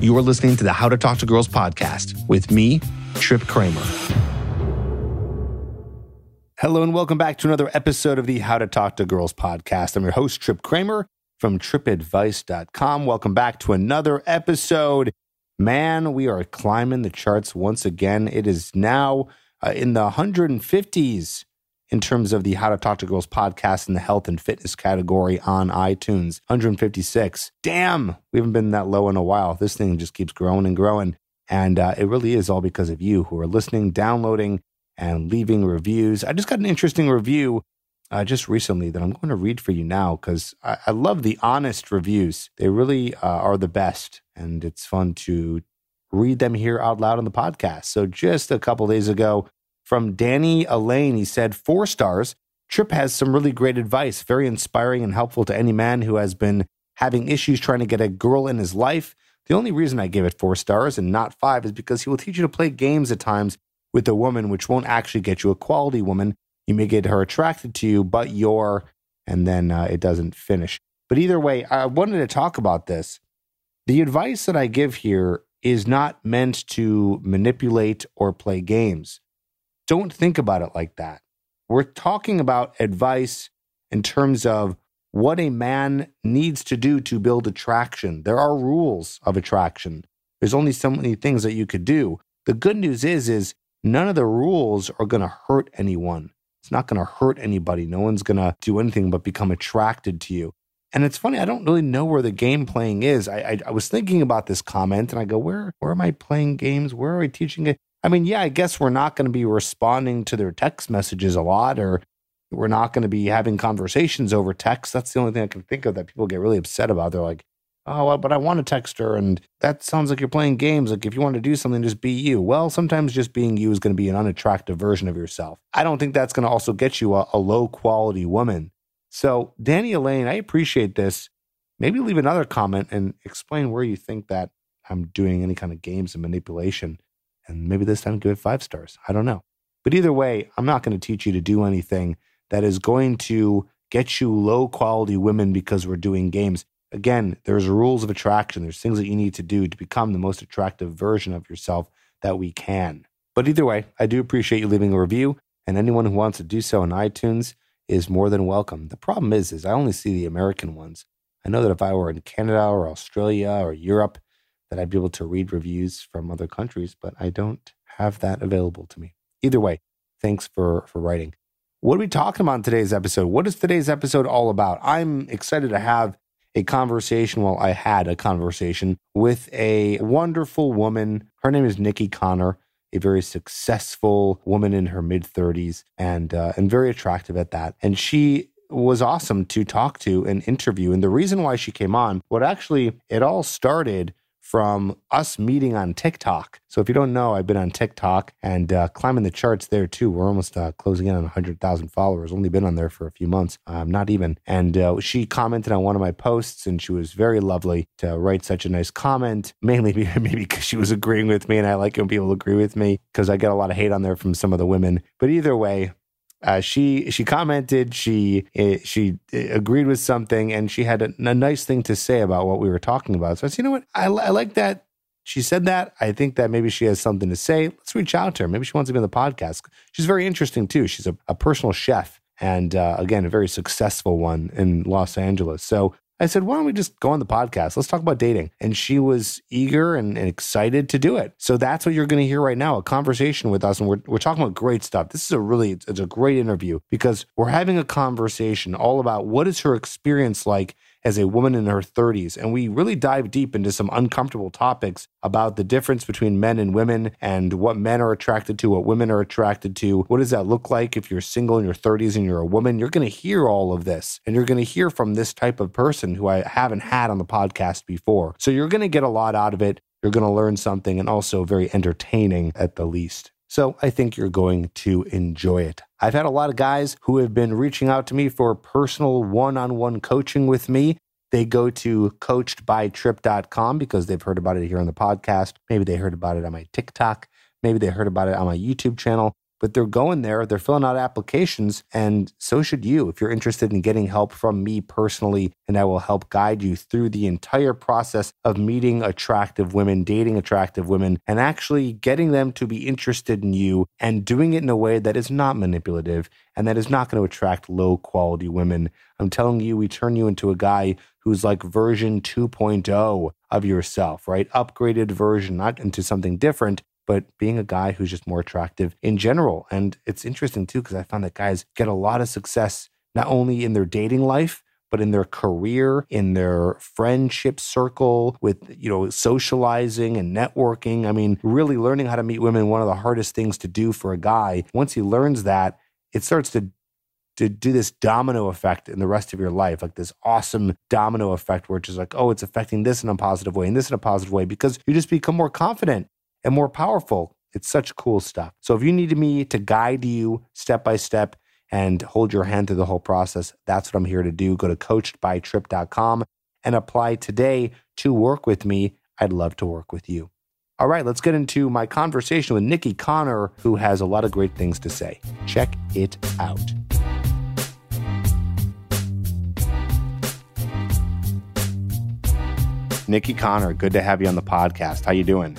You are listening to the How to Talk to Girls podcast with me, Trip Kramer. Hello, and welcome back to another episode of the How to Talk to Girls podcast. I'm your host, Trip Kramer from tripadvice.com. Welcome back to another episode. Man, we are climbing the charts once again. It is now uh, in the 150s in terms of the How to Talk to Girls podcast in the health and fitness category on iTunes. 156. Damn, we haven't been that low in a while. This thing just keeps growing and growing. And uh, it really is all because of you who are listening, downloading, and leaving reviews. I just got an interesting review uh, just recently that I'm going to read for you now because I, I, love the honest reviews. They really uh, are the best. And it's fun to read them here out loud on the podcast. So just a couple days ago, from Danny Elaine, he said, four stars. Trip has some really great advice, very inspiring and helpful to any man who has been having issues trying to get a girl in his life. The only reason I gave it four stars and not five is because he will teach you to play games at times with a woman, which won't actually get you a quality woman. You may get her attracted to you, but you're, and then uh, it doesn't finish. But either way, I wanted to talk about this. The advice that I give here is not meant to manipulate or play games. Don't think about it like that. We're talking about advice in terms of what a man needs to do to build attraction. There are rules of attraction. There's only so many things that you could do. The good news is is none of the rules are going to hurt anyone. It's not going to hurt anybody. No one's going to do anything but become attracted to you. And it's funny, I don't really know where the game playing is. I, I, I was thinking about this comment and I go, where where am I playing games? Where are I teaching it? I mean, yeah, I guess we're not going to be responding to their text messages a lot, or we're not going to be having conversations over text. That's the only thing I can think of that people get really upset about. They're like, oh, but I want to text her. And that sounds like you're playing games. Like, if you want to do something, just be you. Well, sometimes just being you is going to be an unattractive version of yourself. I don't think that's going to also get you a, a low quality woman. So, Danny Elaine, I appreciate this. Maybe leave another comment and explain where you think that I'm doing any kind of games and manipulation and maybe this time give it five stars. I don't know. But either way, I'm not going to teach you to do anything that is going to get you low quality women because we're doing games. Again, there's rules of attraction. There's things that you need to do to become the most attractive version of yourself that we can. But either way, I do appreciate you leaving a review, and anyone who wants to do so on iTunes is more than welcome. The problem is, is I only see the American ones. I know that if I were in Canada or Australia or Europe, that I'd be able to read reviews from other countries, but I don't have that available to me. Either way, thanks for for writing. What are we talking about in today's episode? What is today's episode all about? I'm excited to have a conversation. Well, I had a conversation with a wonderful woman. Her name is Nikki Connor, a very successful woman in her mid 30s and uh, and very attractive at that. And she was awesome to talk to and interview. And the reason why she came on, what actually it all started from us meeting on TikTok. So if you don't know, I've been on TikTok and uh, climbing the charts there too. We're almost uh, closing in on 100,000 followers. Only been on there for a few months, um, not even. And uh, she commented on one of my posts and she was very lovely to write such a nice comment, mainly maybe because she was agreeing with me and I like when people agree with me because I get a lot of hate on there from some of the women. But either way, uh, she she commented, she uh, she eh, agreed with something, and she had a, a, nice thing to say about what we were talking about. So I said, you know what, I, I like that. She said that. I think that maybe she has something to say. Let's reach out to her. Maybe she wants to be on the podcast. She's very interesting too. She's a, a personal chef, and uh, again, a very successful one in Los Angeles. So I said, why don't we just go on the podcast? Let's talk about dating. And she was eager and, and excited to do it. So that's what you're going to hear right now a conversation with us. And we're, we're talking about great stuff. This is a really, it's a great interview because we're having a conversation all about what is her experience like as a woman in her 30s. And we really dive deep into some uncomfortable topics about the difference between men and women and what men are attracted to, what women are attracted to. What does that look like if you're single in your 30s and you're a woman? You're going to hear all of this and you're going to hear from this type of person who I haven't had on the podcast before. So you're going to get a lot out of it. You're going to learn something and also very entertaining at the least. So I think you're going to enjoy it. I've had a lot of guys who have been reaching out to me for personal one on one coaching with me. They go to coachedbytrip.com because they've heard about it here on the podcast. Maybe they heard about it on my TikTok. Maybe they heard about it on my YouTube channel. But they're going there, they're filling out applications, and so should you if you're interested in getting help from me personally. And I will help guide you through the entire process of meeting attractive women, dating attractive women, and actually getting them to be interested in you and doing it in a way that is not manipulative and that is not going to attract low quality women. I'm telling you, we turn you into a guy who's like version 2.0 of yourself, right? Upgraded version, not into something different, but being a guy who's just more attractive in general. And it's interesting too, because I found that guys get a lot of success not only in their dating life, but in their career, in their friendship circle, with you know socializing and networking. I mean, really learning how to meet women one of the hardest things to do for a guy. Once he learns that, it starts to to do this domino effect in the rest of your life, like this awesome domino effect where it's just like, oh, it's affecting this in a positive way and this in a positive way because you just become more confident and more powerful. It's such cool stuff. So if you need me to guide you step by step and hold your hand through the whole process, that's what I'm here to do. Go to coachedbytrip.com and apply today to work with me. I'd love to work with you. All right, let's get into my conversation with Nikki Connor, who has a lot of great things to say. Check it out. Nikki Connor, good to have you on the podcast. How you doing?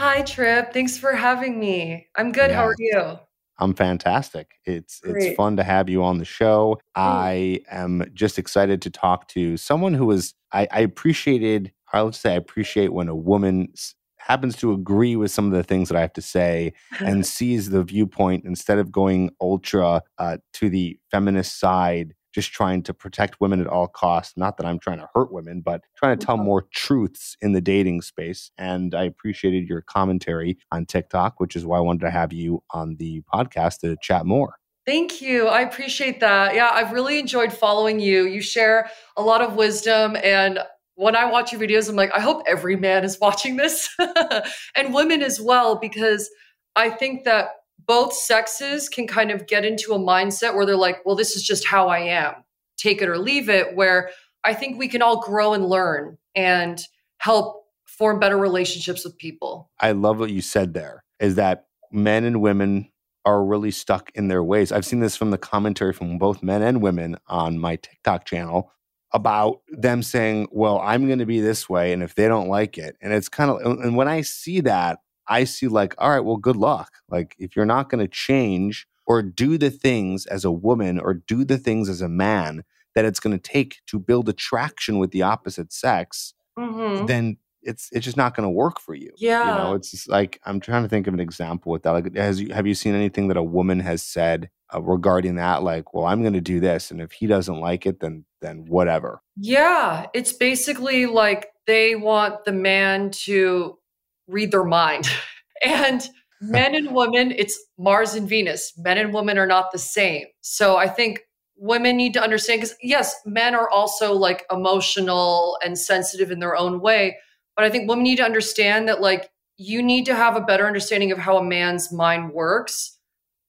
Hi, Trip. Thanks for having me. I'm good. Yeah. How are you? I'm fantastic. It's Great. it's fun to have you on the show. I am just excited to talk to someone who is I, I appreciated. I would say I appreciate when a woman happens to agree with some of the things that I have to say and sees the viewpoint instead of going ultra uh, to the feminist side just trying to protect women at all costs. Not that I'm trying to hurt women, but trying to tell mm-hmm. more truths in the dating space. And I appreciated your commentary on TikTok, which is why I wanted to have you on the podcast to chat more. Thank you. I appreciate that. Yeah, I've really enjoyed following you. You share a lot of wisdom and when I watch your videos, I'm like, I hope every man is watching this and women as well, because I think that both sexes can kind of get into a mindset where they're like, well, this is just how I am, take it or leave it. Where I think we can all grow and learn and help form better relationships with people. I love what you said there is that men and women are really stuck in their ways. I've seen this from the commentary from both men and women on my TikTok channel about them saying, Well, I'm going to be this way. And if they don't like it, and it's kind of, and when I see that, I see like, all right, well, good luck. Like, if you're not going to change or do the things as a woman or do the things as a man that it's going to take to build attraction with the opposite sex, mm-hmm. then it's it's just not going to work for you. Yeah, you know, it's like I'm trying to think of an example with that. Like, has you have you seen anything that a woman has said uh, regarding that? Like, well, I'm going to do this, and if he doesn't like it, then then whatever. Yeah, it's basically like they want the man to read their mind. and men and women, it's Mars and Venus. Men and women are not the same. So I think women need to understand because, yes, men are also like emotional and sensitive in their own way. But I think women need to understand that, like, you need to have a better understanding of how a man's mind works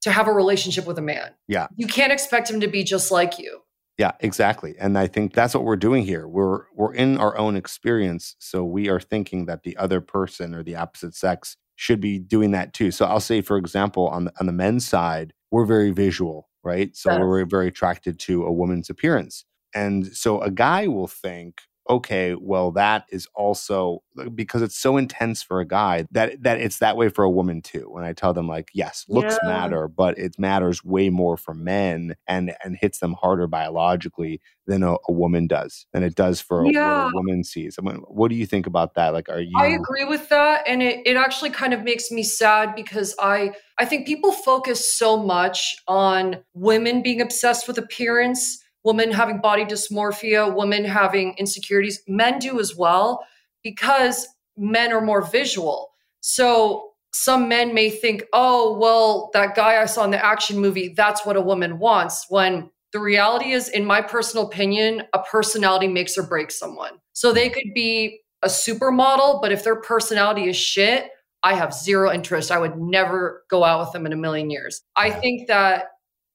to have a relationship with a man. Yeah. You can't expect him to be just like you. Yeah, exactly. And I think that's what we're doing here. We're we're in our own experience, so we are thinking that the other person or the opposite sex should be doing that too. So I'll say for example on the on the men's side, we're very visual, right? So yes. we're very attracted to a woman's appearance. And so a guy will think, okay, well, that is also uh, because it's so intense for a guy that that it's that way for a woman too. When I tell them like, yes, looks yeah. matter, but it matters way more for men and and hits them harder biologically than a, a woman does, than it does for yeah. what a woman sees. I mean, what do you think about that? Like, are you? I agree with that, and it it actually kind of makes me sad because I I think people focus so much on women being obsessed with appearance women having body dysmorphia, women having insecurities. Men do as well because men are more visual. So some men may think, oh, well, that guy I saw in the action movie, that's what a woman wants. When the reality is, in my personal opinion, a personality makes or breaks someone. So they could be a supermodel, but if their personality is shit, I have zero interest. I would never go out with them in a million years. I think that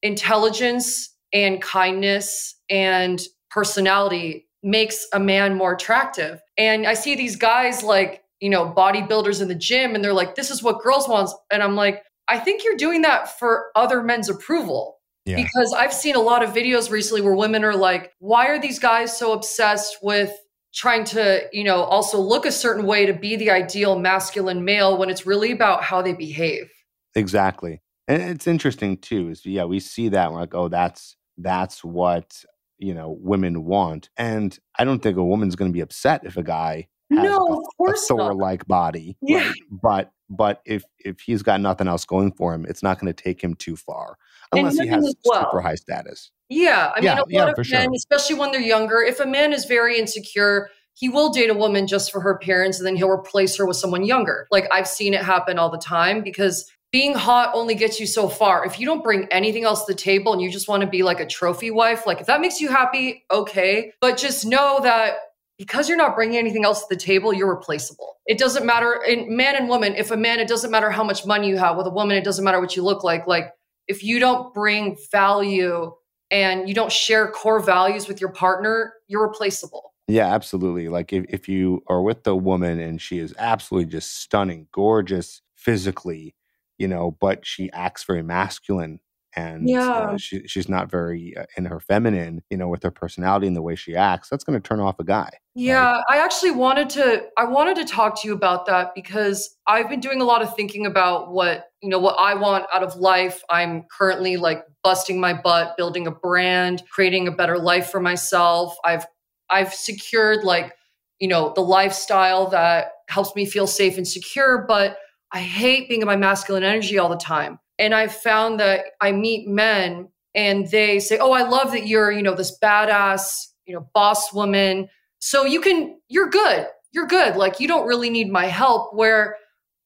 intelligence and kindness and personality makes a man more attractive. And I see these guys like, you know, bodybuilders in the gym and they're like, this is what girls want. And I'm like, I think you're doing that for other men's approval. Yeah. Because I've seen a lot of videos recently where women are like, why are these guys so obsessed with trying to, you know, also look a certain way to be the ideal masculine male when it's really about how they behave? Exactly. And it's interesting too, is yeah, we see that we're like, oh, that's that's what you know women want. And I don't think a woman's gonna be upset if a guy has no, a, of course Thor like body. Yeah. Right? But but if if he's got nothing else going for him, it's not going to take him too far unless he has well. super high status. Yeah, I mean, yeah, a lot yeah, of men, sure. especially when they're younger, if a man is very insecure, he will date a woman just for her appearance, and then he'll replace her with someone younger. Like I've seen it happen all the time because being hot only gets you so far. If you don't bring anything else to the table and you just want to be like a trophy wife, like if that makes you happy, okay. But just know that because you're not bringing anything else to the table, you're replaceable. It doesn't matter in man and woman. If a man, it doesn't matter how much money you have. With a woman, it doesn't matter what you look like. Like if you don't bring value and you don't share core values with your partner, you're replaceable. Yeah, absolutely. Like if, if you are with the woman and she is absolutely just stunning, gorgeous physically, you know, but she acts very masculine and yeah. uh, she, she's not very uh, in her feminine, you know, with her personality and the way she acts, that's going to turn off a guy. Yeah, right? I actually wanted to I wanted to talk to you about that because I've been doing a lot of thinking about what, you know, what I want out of life. I'm currently like busting my butt building a brand, creating a better life for myself. I've I've secured like, you know, the lifestyle that helps me feel safe and secure, but I hate being in my masculine energy all the time. And I've found that I meet men and they say, Oh, I love that you're, you know, this badass, you know, boss woman. So you can, you're good. You're good. Like you don't really need my help. Where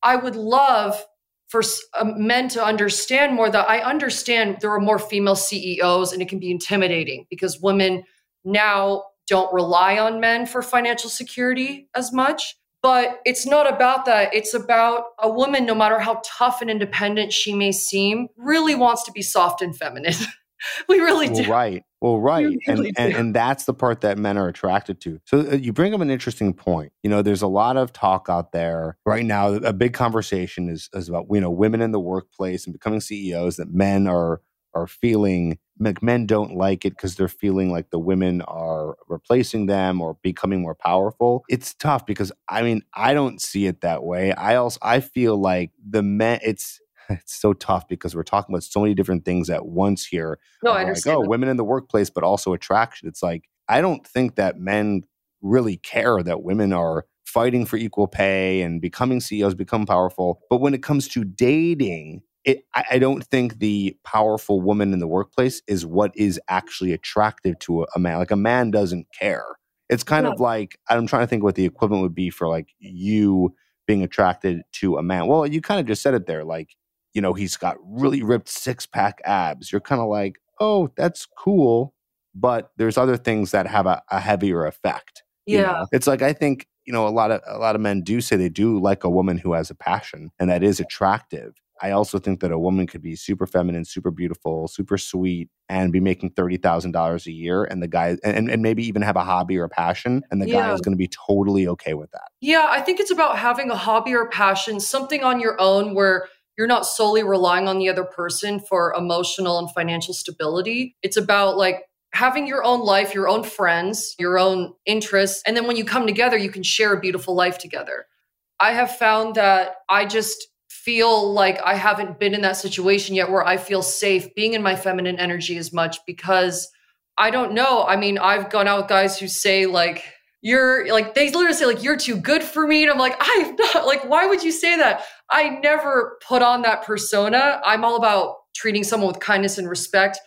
I would love for uh, men to understand more that I understand there are more female CEOs and it can be intimidating because women now don't rely on men for financial security as much. But it's not about that. It's about a woman, no matter how tough and independent she may seem, really wants to be soft and feminine. we really well, do. Right. Well, right. Really and, and, and that's the part that men are attracted to. So uh, you bring up an interesting point. You know, there's a lot of talk out there right now. A big conversation is, is about, you know, women in the workplace and becoming CEOs that men are are feeling like men don't like it because they're feeling like the women are replacing them or becoming more powerful. It's tough because I mean, I don't see it that way. I also I feel like the men it's it's so tough because we're talking about so many different things at once here. No, I understand. Like, oh, women in the workplace, but also attraction. It's like I don't think that men really care that women are fighting for equal pay and becoming CEOs, become powerful. But when it comes to dating, it, I, don't think the powerful woman in the workplace is what is actually attractive to a, a man. Like a man doesn't care. It's kind of like I'm trying to think what the equivalent would be for like you being attracted to a man. Well, you kind of just said it there. Like, you know, he's got really ripped six pack abs. You're kind of like, oh, that's cool. But there's other things that have a, a heavier effect. Yeah. Know? It's like I think, you know, a lot of a lot of men do say they do like a woman who has a passion and that is attractive. I also think that a woman could be super feminine, super beautiful, super sweet, and be making thirty thousand dollars a year, and the guy, and, and maybe even have a hobby or a passion, and the yeah. guy is going to be totally okay with that. Yeah, I think it's about having a hobby or passion, something on your own where you're not solely relying on the other person for emotional and financial stability. It's about like having your own life, your own friends, your own interests, and then when you come together, you can share a beautiful life together. I have found that I just feel like I haven't been in that situation yet where I feel safe being in my feminine energy as much because I don't know. I mean, I've gone out with guys who say like you're like they literally say like you're too good for me and I'm like I'm not like why would you say that? I never put on that persona. I'm all about treating someone with kindness and respect.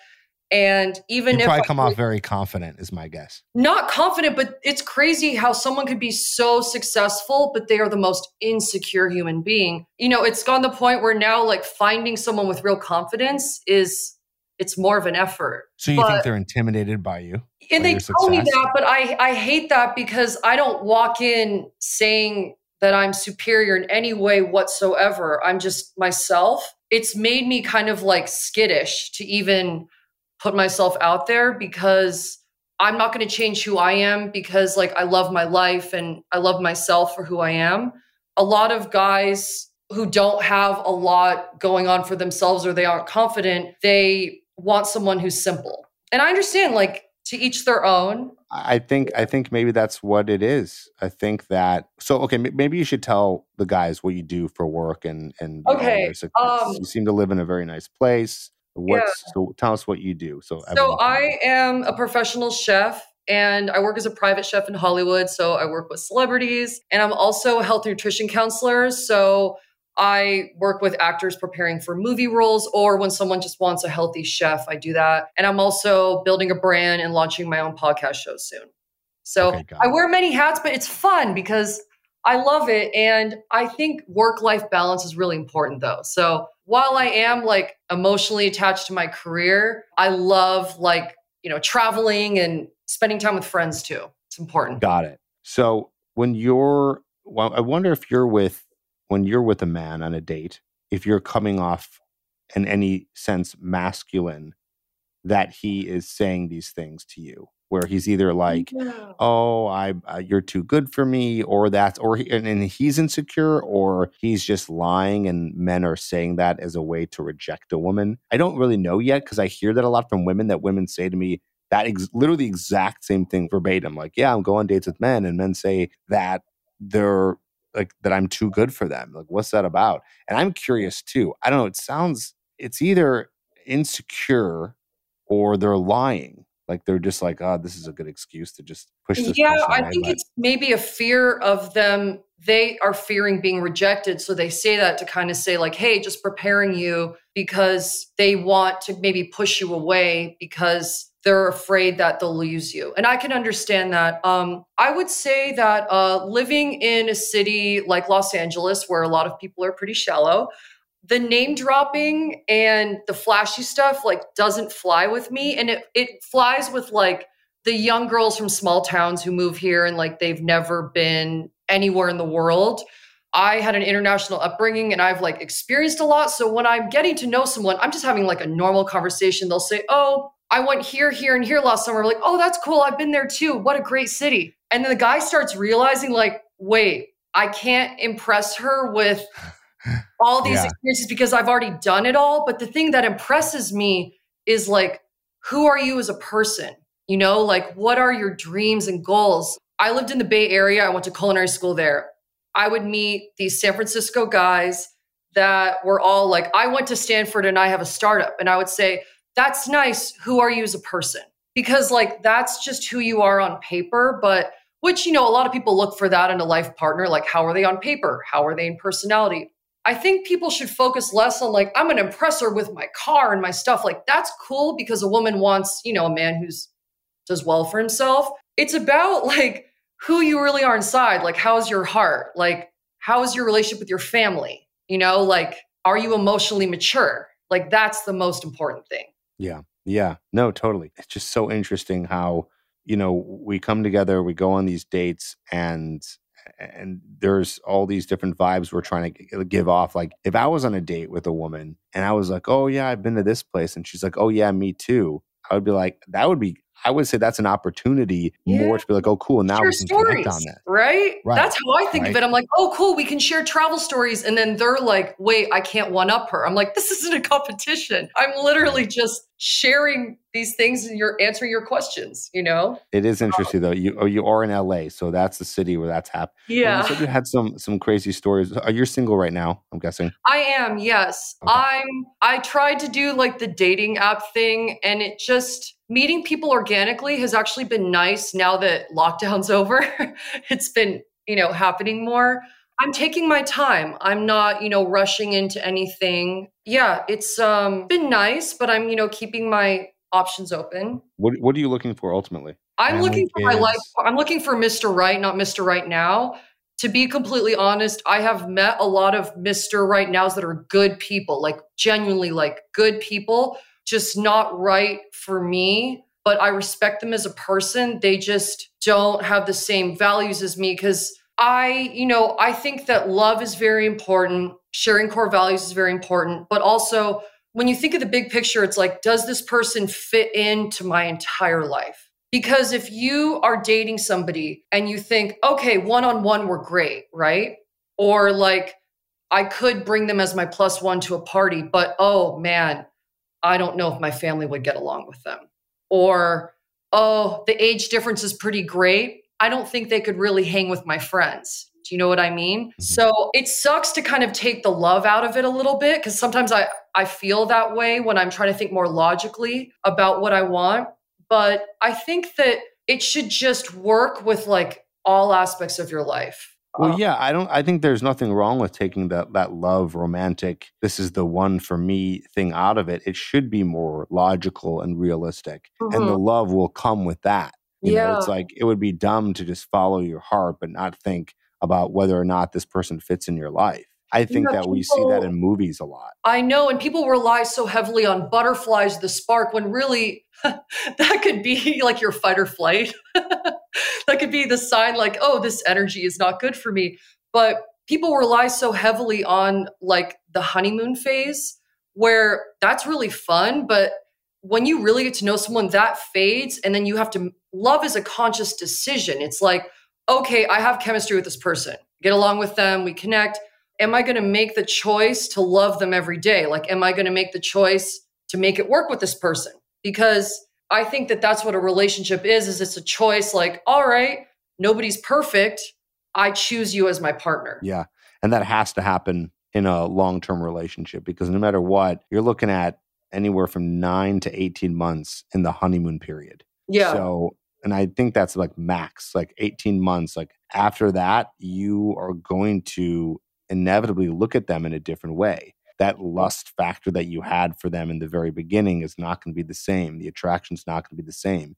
And even you if probably come I, off very confident, is my guess. Not confident, but it's crazy how someone could be so successful, but they are the most insecure human being. You know, it's gone the point where now, like finding someone with real confidence is it's more of an effort. So you but, think they're intimidated by you? And by they tell me that, but I I hate that because I don't walk in saying that I'm superior in any way whatsoever. I'm just myself. It's made me kind of like skittish to even put myself out there because I'm not going to change who I am because like I love my life and I love myself for who I am. A lot of guys who don't have a lot going on for themselves or they aren't confident, they want someone who's simple. And I understand, like, to each their own. I think I think maybe that's what it is. I think that so okay. Maybe you should tell the guys what you do for work and and okay. Um, you seem to live in a very nice place. What's yeah. so tell us what you do. So so I am a professional chef and I work as a private chef in Hollywood. So I work with celebrities and I'm also a health nutrition counselor. So I work with actors preparing for movie roles or when someone just wants a healthy chef, I do that. And I'm also building a brand and launching my own podcast show soon. So okay, I wear many hats, but it's fun because I love it. And I think work life balance is really important though. So while I am like emotionally attached to my career, I love like, you know, traveling and spending time with friends too. It's important. Got it. So when you're, well, I wonder if you're with when you're with a man on a date, if you're coming off in any sense masculine, that he is saying these things to you, where he's either like, yeah. "Oh, I, uh, you're too good for me," or that's, or he, and, and he's insecure, or he's just lying, and men are saying that as a way to reject a woman. I don't really know yet because I hear that a lot from women. That women say to me, that ex- literally the exact same thing verbatim. Like, yeah, I'm going on dates with men, and men say that they're like that I'm too good for them. Like, what's that about? And I'm curious too. I don't know. It sounds it's either insecure or they're lying. Like they're just like, oh, this is a good excuse to just push this. Yeah, I think it's maybe a fear of them. They are fearing being rejected. So they say that to kind of say, like, hey, just preparing you because they want to maybe push you away because they're afraid that they'll lose you. And I can understand that. Um, I would say that uh, living in a city like Los Angeles, where a lot of people are pretty shallow, the name dropping and the flashy stuff like doesn't fly with me. And it, it flies with like the young girls from small towns who move here and like they've never been anywhere in the world. I had an international upbringing and I've like experienced a lot. So when I'm getting to know someone, I'm just having like a normal conversation. They'll say, Oh, I went here, here, and here last summer. Like, oh, that's cool. I've been there too. What a great city. And then the guy starts realizing, like, wait, I can't impress her with all these yeah. experiences because I've already done it all. But the thing that impresses me is like, who are you as a person? You know, like, what are your dreams and goals? I lived in the Bay Area. I went to culinary school there. I would meet these San Francisco guys that were all like, I went to Stanford and I have a startup. And I would say, that's nice. Who are you as a person? Because like that's just who you are on paper, but which, you know, a lot of people look for that in a life partner. Like, how are they on paper? How are they in personality? I think people should focus less on like, I'm an impressor with my car and my stuff. Like, that's cool because a woman wants, you know, a man who's does well for himself. It's about like who you really are inside. Like, how's your heart? Like, how is your relationship with your family? You know, like, are you emotionally mature? Like, that's the most important thing. Yeah. Yeah. No, totally. It's just so interesting how, you know, we come together, we go on these dates and and there's all these different vibes we're trying to give off. Like if I was on a date with a woman and I was like, "Oh yeah, I've been to this place," and she's like, "Oh yeah, me too," I would be like, "That would be I would say that's an opportunity yeah. more to be like, oh, cool. Now share we can stories, connect on that. Right? right? That's how I think right. of it. I'm like, oh, cool. We can share travel stories. And then they're like, wait, I can't one up her. I'm like, this isn't a competition. I'm literally just sharing these things and you're answering your questions, you know? It is um, interesting though. You oh, you are in LA, so that's the city where that's happening. Yeah. You you had some some crazy stories. Are you single right now? I'm guessing. I am, yes. Okay. I'm I tried to do like the dating app thing and it just meeting people organically has actually been nice now that lockdown's over. it's been, you know, happening more. I'm taking my time. I'm not, you know, rushing into anything. Yeah, it's um been nice, but I'm, you know, keeping my options open. What what are you looking for ultimately? I'm Family, looking for kids? my life. I'm looking for Mr. Right, not Mr. Right now. To be completely honest, I have met a lot of Mr. Right Nows that are good people, like genuinely like good people just not right for me, but I respect them as a person. They just don't have the same values as me because I, you know, I think that love is very important, sharing core values is very important, but also when you think of the big picture, it's like, does this person fit into my entire life? Because if you are dating somebody and you think, okay, one on one, we're great, right? Or like, I could bring them as my plus one to a party, but oh man, I don't know if my family would get along with them. Or, oh, the age difference is pretty great. I don't think they could really hang with my friends. Do you know what I mean? Mm-hmm. So it sucks to kind of take the love out of it a little bit because sometimes I, I feel that way when I'm trying to think more logically about what I want. But I think that it should just work with like all aspects of your life. Well, yeah, I don't. I think there's nothing wrong with taking that that love, romantic. This is the one for me thing out of it. It should be more logical and realistic, mm-hmm. and the mm-hmm. love will come with that. You yeah, know, it's like it would be dumb to just follow your heart, but not think about whether or not this person fits in your life. I think that people, we see that in movies a lot. I know, and people rely so heavily on butterflies, the spark, when really that could be like your fight or flight. that could be the sign, like, oh, this energy is not good for me. But people rely so heavily on like the honeymoon phase, where that's really fun. But when you really get to know someone, that fades, and then you have to love is a conscious decision. It's like, okay, I have chemistry with this person, get along with them, we connect am I going to make the choice to love them every day? Like, am I going to make the choice to make it work with this person? Because I think that that's what a relationship is, is it's a choice like, all right, nobody's perfect. I choose you as my partner. Yeah. And that has to happen in a long-term relationship because no matter what, you're looking at anywhere from 9 to 18 months in the honeymoon period. Yeah. So and I think that's like max, like 18 months. Like after that, you are going to inevitably look at them in a different way. That mm. lust factor that you had for them in the very beginning is not going to be the same. The attraction's not going to be the same.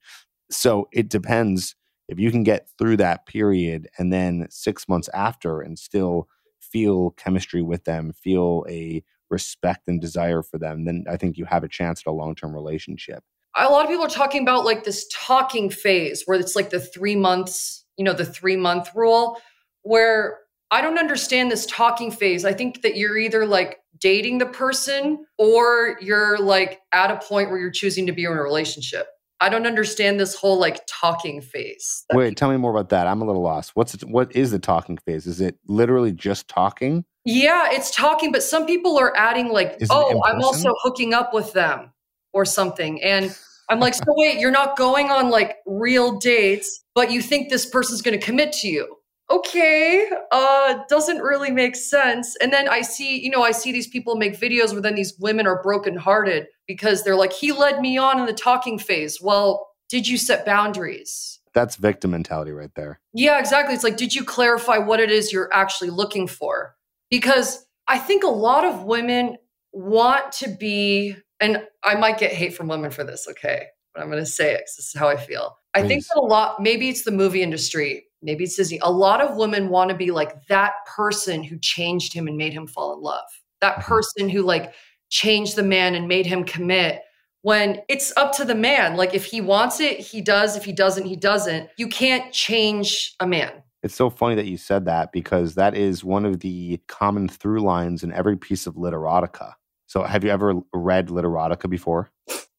So it depends if you can get through that period and then six months after and still feel chemistry with them, feel a respect and desire for them, then I think you have a chance at a long term relationship. A lot of people are talking about like this talking phase where it's like the three months, you know, the three month rule, where I don't understand this talking phase. I think that you're either like dating the person or you're like at a point where you're choosing to be in a relationship. I don't understand this whole like talking phase. Wait, people- tell me more about that. I'm a little lost. What's it, what is the talking phase? Is it literally just talking? Yeah, it's talking, but some people are adding like, is "Oh, I'm also hooking up with them" or something. And I'm like, "So wait, you're not going on like real dates, but you think this person's going to commit to you?" Okay, uh, doesn't really make sense. And then I see, you know, I see these people make videos where then these women are brokenhearted because they're like, he led me on in the talking phase. Well, did you set boundaries? That's victim mentality right there. Yeah, exactly. It's like, did you clarify what it is you're actually looking for? Because I think a lot of women want to be, and I might get hate from women for this, okay? But I'm going to say it because this is how I feel. Please. I think that a lot, maybe it's the movie industry maybe it's Disney. A lot of women want to be like that person who changed him and made him fall in love. That mm-hmm. person who like changed the man and made him commit when it's up to the man. Like if he wants it, he does. If he doesn't, he doesn't. You can't change a man. It's so funny that you said that because that is one of the common through lines in every piece of literotica. So have you ever read literotica before?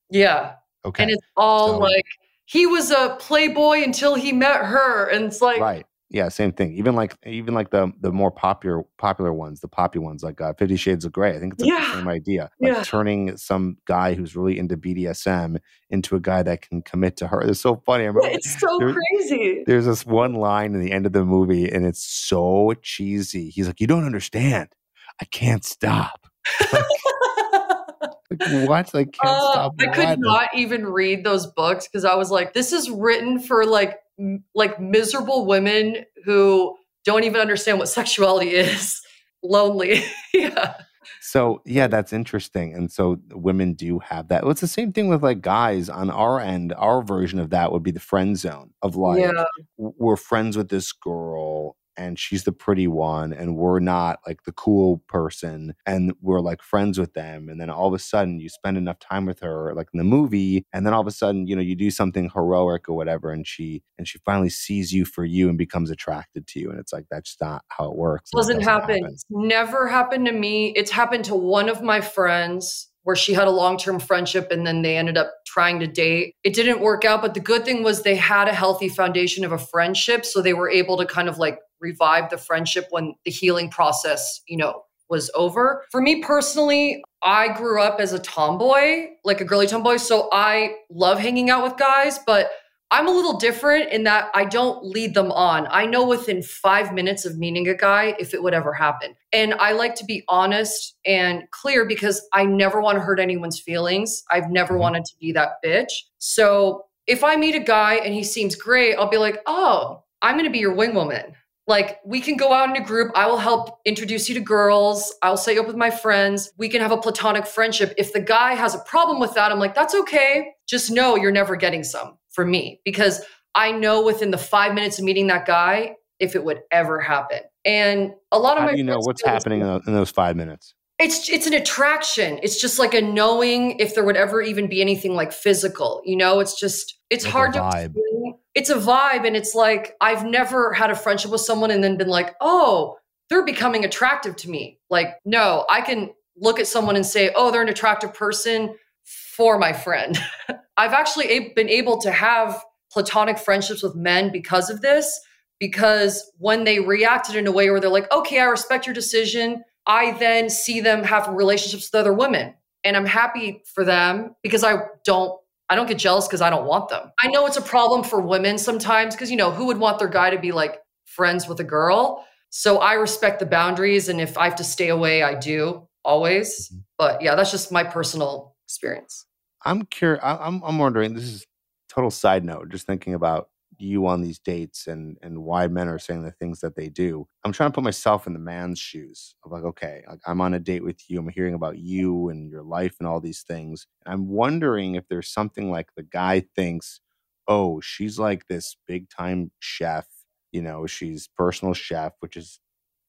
Yeah. Okay. And it's all so, like he was a playboy until he met her and it's like right. Yeah same thing. Even like even like the the more popular popular ones the popular ones like uh, 50 shades of Grey i think it's yeah. the same idea like yeah. turning some guy who's really into bdsm into a guy that can commit to her. It's so funny I remember, it's so there, crazy. there's this one line in the end of the movie and it's so cheesy. He's like you don't understand. I can't stop. Like, like, what? I can't uh, stop. I could not even read those books because I was like, this is written for like m- like miserable women who don't even understand what sexuality is. Lonely. yeah. So yeah, that's interesting. And so women do have that. Well, it's the same thing with like guys on our end. Our version of that would be the friend zone of like yeah. we're friends with this girl and she's the pretty one and we're not like the cool person and we're like friends with them and then all of a sudden you spend enough time with her like in the movie and then all of a sudden you know you do something heroic or whatever and she and she finally sees you for you and becomes attracted to you and it's like that's not how it works doesn't, doesn't happen. happen never happened to me it's happened to one of my friends where she had a long term friendship and then they ended up trying to date. It didn't work out, but the good thing was they had a healthy foundation of a friendship. So they were able to kind of like revive the friendship when the healing process, you know, was over. For me personally, I grew up as a tomboy, like a girly tomboy. So I love hanging out with guys, but I'm a little different in that I don't lead them on. I know within five minutes of meeting a guy if it would ever happen. And I like to be honest and clear because I never want to hurt anyone's feelings. I've never mm-hmm. wanted to be that bitch. So if I meet a guy and he seems great, I'll be like, oh, I'm going to be your wing woman. Like, we can go out in a group. I will help introduce you to girls. I'll set you up with my friends. We can have a platonic friendship. If the guy has a problem with that, I'm like, that's okay. Just know you're never getting some for me because I know within the five minutes of meeting that guy if it would ever happen. And a lot of How my do you know what's happening in those five minutes? It's it's an attraction. It's just like a knowing if there would ever even be anything like physical. You know, it's just it's like hard to. It's a vibe, and it's like I've never had a friendship with someone and then been like, oh, they're becoming attractive to me. Like, no, I can look at someone and say, oh, they're an attractive person for my friend. I've actually a- been able to have platonic friendships with men because of this, because when they reacted in a way where they're like, okay, I respect your decision, I then see them have relationships with other women. And I'm happy for them because I don't I don't get jealous because I don't want them. I know it's a problem for women sometimes because you know, who would want their guy to be like friends with a girl? So I respect the boundaries and if I have to stay away, I do always. Mm-hmm. But yeah, that's just my personal experience. I'm curious. I'm I'm wondering. This is total side note. Just thinking about you on these dates and and why men are saying the things that they do. I'm trying to put myself in the man's shoes of like, okay, like I'm on a date with you. I'm hearing about you and your life and all these things. I'm wondering if there's something like the guy thinks, oh, she's like this big time chef. You know, she's personal chef, which is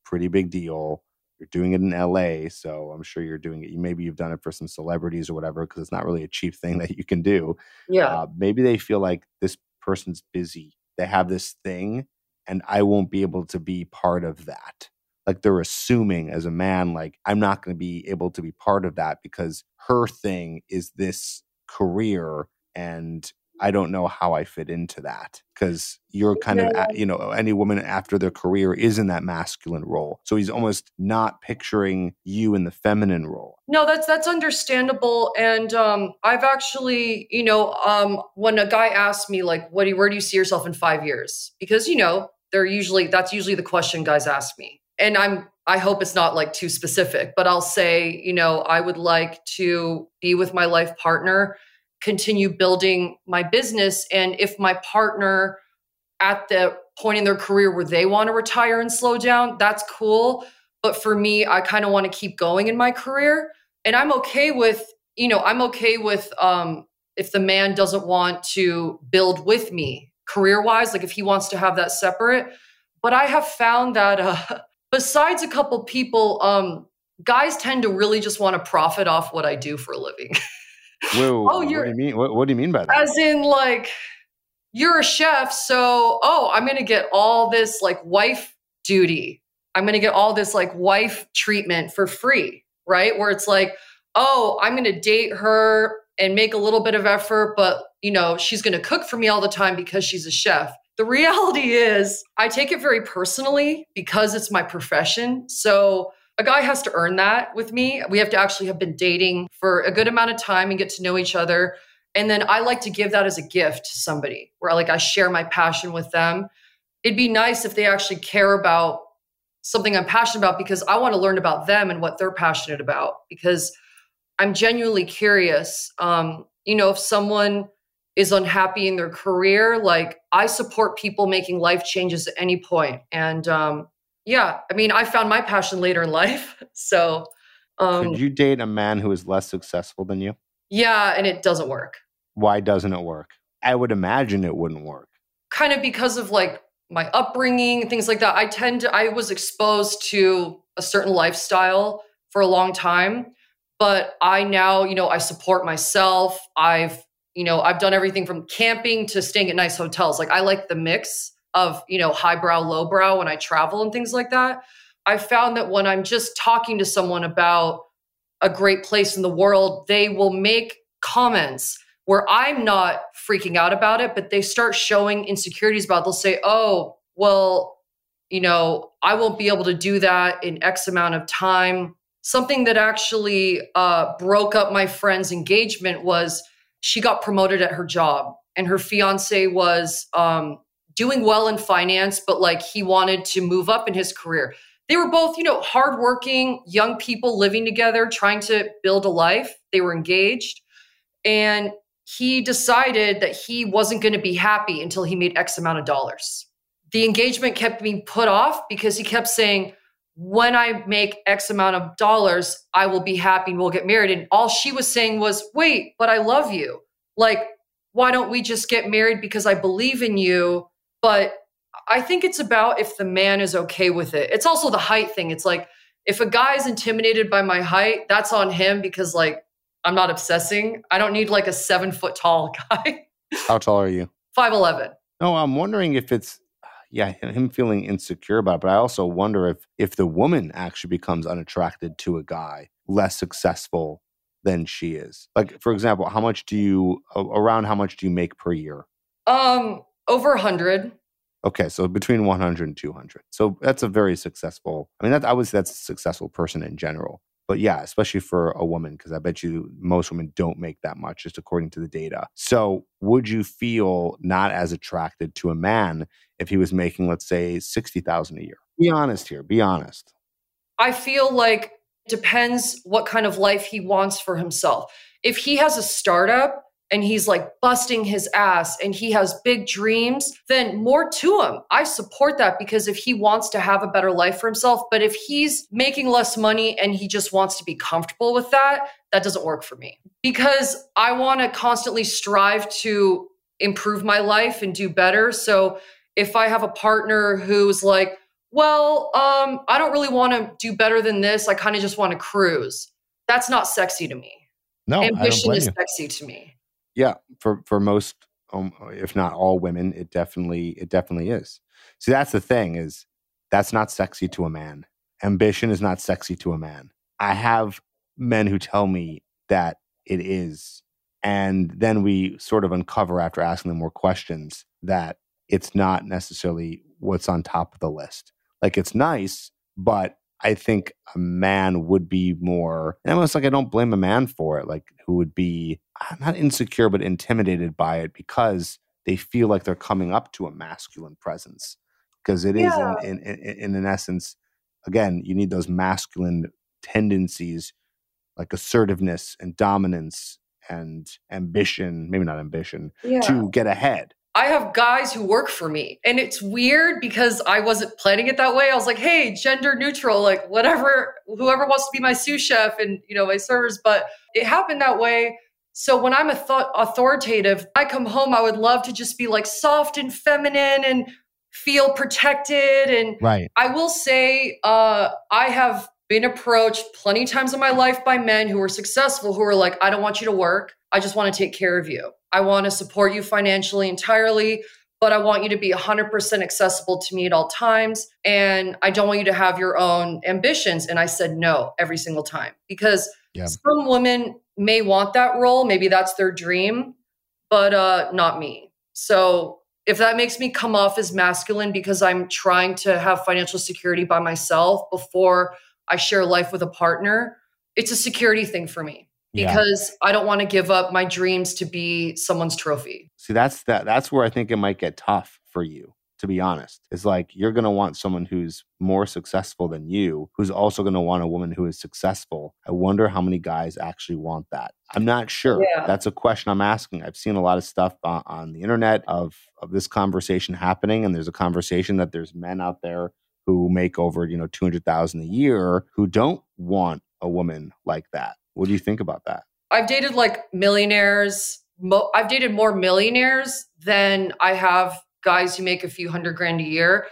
pretty big deal you're doing it in LA, so I'm sure you're doing it. Maybe you've done it for some celebrities or whatever, because it's not really a cheap thing that you can do. Yeah. Uh, maybe they feel like this person's busy. They have this thing, and I won't be able to be part of that. Like they're assuming as a man, like I'm not going to be able to be part of that because her thing is this career and I don't know how I fit into that because you're kind yeah. of, you know, any woman after their career is in that masculine role. So he's almost not picturing you in the feminine role. No, that's that's understandable. And um, I've actually, you know, um, when a guy asks me like, "What do you, where do you see yourself in five years?" Because you know, they're usually that's usually the question guys ask me, and I'm I hope it's not like too specific, but I'll say, you know, I would like to be with my life partner continue building my business. And if my partner at the point in their career where they want to retire and slow down, that's cool. But for me, I kind of want to keep going in my career. And I'm okay with, you know, I'm okay with um, if the man doesn't want to build with me career wise, like if he wants to have that separate. But I have found that uh, besides a couple people, um, guys tend to really just want to profit off what I do for a living. Whoa, oh, you're, what do you mean? What, what do you mean by that? As in, like, you're a chef, so oh, I'm gonna get all this like wife duty. I'm gonna get all this like wife treatment for free, right? Where it's like, oh, I'm gonna date her and make a little bit of effort, but you know, she's gonna cook for me all the time because she's a chef. The reality is, I take it very personally because it's my profession. So a guy has to earn that with me. We have to actually have been dating for a good amount of time and get to know each other. And then I like to give that as a gift to somebody where like I share my passion with them. It'd be nice if they actually care about something I'm passionate about because I want to learn about them and what they're passionate about because I'm genuinely curious. Um, you know, if someone is unhappy in their career, like I support people making life changes at any point. And um, yeah, I mean, I found my passion later in life. So, um, could you date a man who is less successful than you? Yeah, and it doesn't work. Why doesn't it work? I would imagine it wouldn't work. Kind of because of like my upbringing, things like that. I tend to, I was exposed to a certain lifestyle for a long time, but I now, you know, I support myself. I've, you know, I've done everything from camping to staying at nice hotels. Like I like the mix of, you know, highbrow, lowbrow when I travel and things like that. I found that when I'm just talking to someone about a great place in the world, they will make comments where I'm not freaking out about it, but they start showing insecurities about it. They'll say, oh, well, you know, I won't be able to do that in X amount of time. Something that actually uh, broke up my friend's engagement was she got promoted at her job, and her fiance was um, doing well in finance, but like he wanted to move up in his career. They were both, you know, hardworking young people living together, trying to build a life. They were engaged. And he decided that he wasn't going to be happy until he made X amount of dollars. The engagement kept being put off because he kept saying, when I make X amount of dollars, I will be happy and we'll get married. And all she was saying was, wait, but I love you. Like, why don't we just get married because I believe in you but I think it's about if the man is okay with it. It's also the height thing. It's like if a guy is intimidated by my height, that's on him because like I'm not obsessing. I don't need like a seven foot tall guy. How tall are you? Five eleven. No, I'm wondering if it's yeah, him feeling insecure about it. But I also wonder if if the woman actually becomes unattracted to a guy less successful than she is. Like for example, how much do you around how much do you make per year? Um, over 100. Okay, so between 100 and 200. So that's a very successful. I mean, that I would say that's a successful person in general. But yeah, especially for a woman, because I bet you most women don't make that much, just according to the data. So would you feel not as attracted to a man if he was making, let's say, sixty thousand a year? Be honest here. Be honest. I feel like depends what kind of life he wants for himself. If he has a startup and he's like busting his ass and he has big dreams, then more to him. I support that because if he wants to have a better life for himself, but if he's making less money and he just wants to be comfortable with that, that doesn't work for me because I want to constantly strive to improve my life and do better. So if I have a partner who's like, well, um, I don't really want to do better than this. I kind of just want to cruise. That's not sexy to me. No, ambition is you. sexy to me. Yeah, for for most, um, if not all women, it definitely it definitely is. See, that's the thing is that's not sexy to a man. Ambition is not sexy to a man. I have men who tell me that it is, and then we sort of uncover after asking them more questions that it's not necessarily what's on top of the list. Like it's nice, but I think a man would be more, and almost like I don't blame a man for it, like who would be uh, not insecure, but intimidated by it because they feel like they're coming up to a masculine presence. Because it yeah. is, in, in, in, in essence, again, you need those masculine tendencies like assertiveness and dominance and ambition, maybe not ambition, yeah. to get ahead. I have guys who work for me. And it's weird because I wasn't planning it that way. I was like, hey, gender neutral, like whatever, whoever wants to be my sous chef and, you know, my servers. But it happened that way. So when I'm a th- authoritative, I come home, I would love to just be like soft and feminine and feel protected. And right. I will say, uh, I have been approached plenty of times in my life by men who are successful who are like, I don't want you to work. I just want to take care of you. I want to support you financially entirely, but I want you to be 100% accessible to me at all times. And I don't want you to have your own ambitions. And I said no every single time because yeah. some women may want that role. Maybe that's their dream, but uh, not me. So if that makes me come off as masculine because I'm trying to have financial security by myself before I share life with a partner, it's a security thing for me because yeah. I don't want to give up my dreams to be someone's trophy. See, that's that that's where I think it might get tough for you, to be honest. It's like you're going to want someone who's more successful than you, who's also going to want a woman who is successful. I wonder how many guys actually want that. I'm not sure. Yeah. That's a question I'm asking. I've seen a lot of stuff on, on the internet of of this conversation happening and there's a conversation that there's men out there who make over, you know, 200,000 a year who don't want a woman like that what do you think about that? I've dated like millionaires. Mo- I've dated more millionaires than I have guys who make a few hundred grand a year.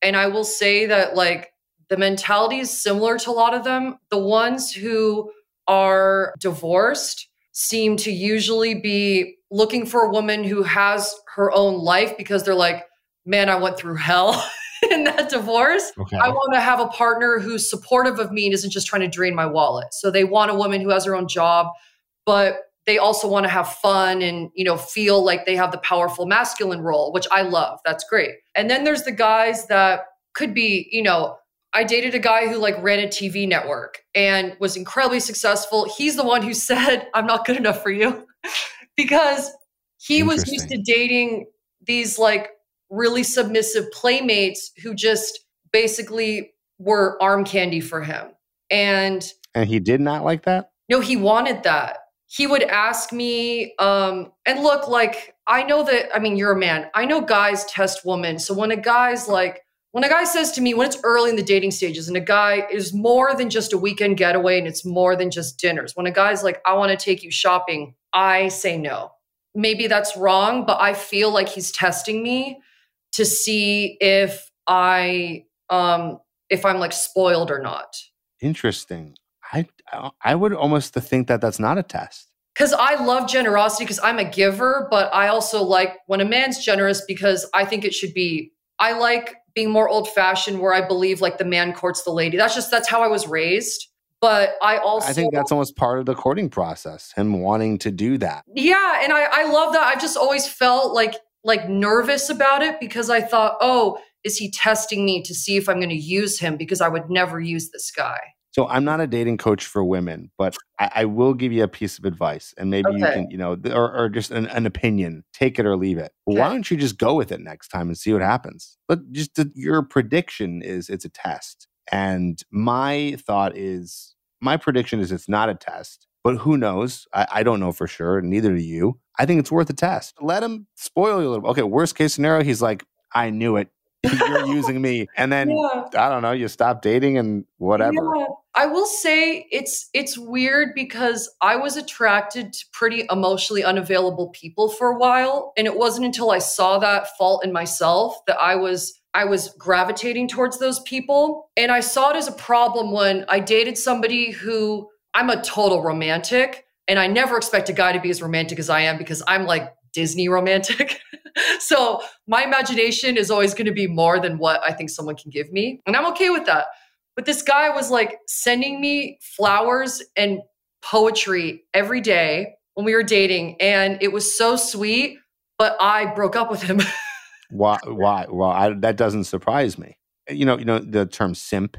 And I will say that like the mentality is similar to a lot of them. The ones who are divorced seem to usually be looking for a woman who has her own life because they're like, man, I went through hell. in that divorce. Okay. I want to have a partner who's supportive of me and isn't just trying to drain my wallet. So they want a woman who has her own job, but they also want to have fun and you know feel like they have the powerful masculine role, which I love. That's great. And then there's the guys that could be, you know, I dated a guy who like ran a TV network and was incredibly successful. He's the one who said, I'm not good enough for you because he was used to dating these like really submissive playmates who just basically were arm candy for him. And and he did not like that? No, he wanted that. He would ask me, um, and look, like, I know that, I mean, you're a man. I know guys test women. So when a guy's like, when a guy says to me, when it's early in the dating stages and a guy is more than just a weekend getaway and it's more than just dinners, when a guy's like, I want to take you shopping, I say no. Maybe that's wrong, but I feel like he's testing me to see if I, um, if I'm like spoiled or not. Interesting. I I would almost think that that's not a test. Because I love generosity because I'm a giver, but I also like when a man's generous because I think it should be. I like being more old fashioned where I believe like the man courts the lady. That's just that's how I was raised. But I also I think that's almost part of the courting process, him wanting to do that. Yeah, and I, I love that. I've just always felt like like nervous about it because I thought, oh, is he testing me to see if I'm going to use him because I would never use this guy. So I'm not a dating coach for women, but I, I will give you a piece of advice, and maybe okay. you can, you know, or, or just an, an, opinion, take it or leave it. Okay. Why don't you just go with it next time and see what happens? But just the, your prediction is it's a test, and my thought is my prediction is it's not a test. But who knows? I, I don't know for sure. Neither do you. I think it's worth a test. Let him spoil you a little. Okay, worst case scenario, he's like, I knew it. You're using me. And then yeah. I don't know, you stop dating and whatever. Yeah. I will say it's it's weird because I was attracted to pretty emotionally unavailable people for a while. And it wasn't until I saw that fault in myself that I was I was gravitating towards those people. And I saw it as a problem when I dated somebody who I'm a total romantic. And I never expect a guy to be as romantic as I am because I'm like Disney romantic. so my imagination is always going to be more than what I think someone can give me. And I'm okay with that. But this guy was like sending me flowers and poetry every day when we were dating. And it was so sweet, but I broke up with him. why? Why? Well, I, that doesn't surprise me. You know, you know the term simp.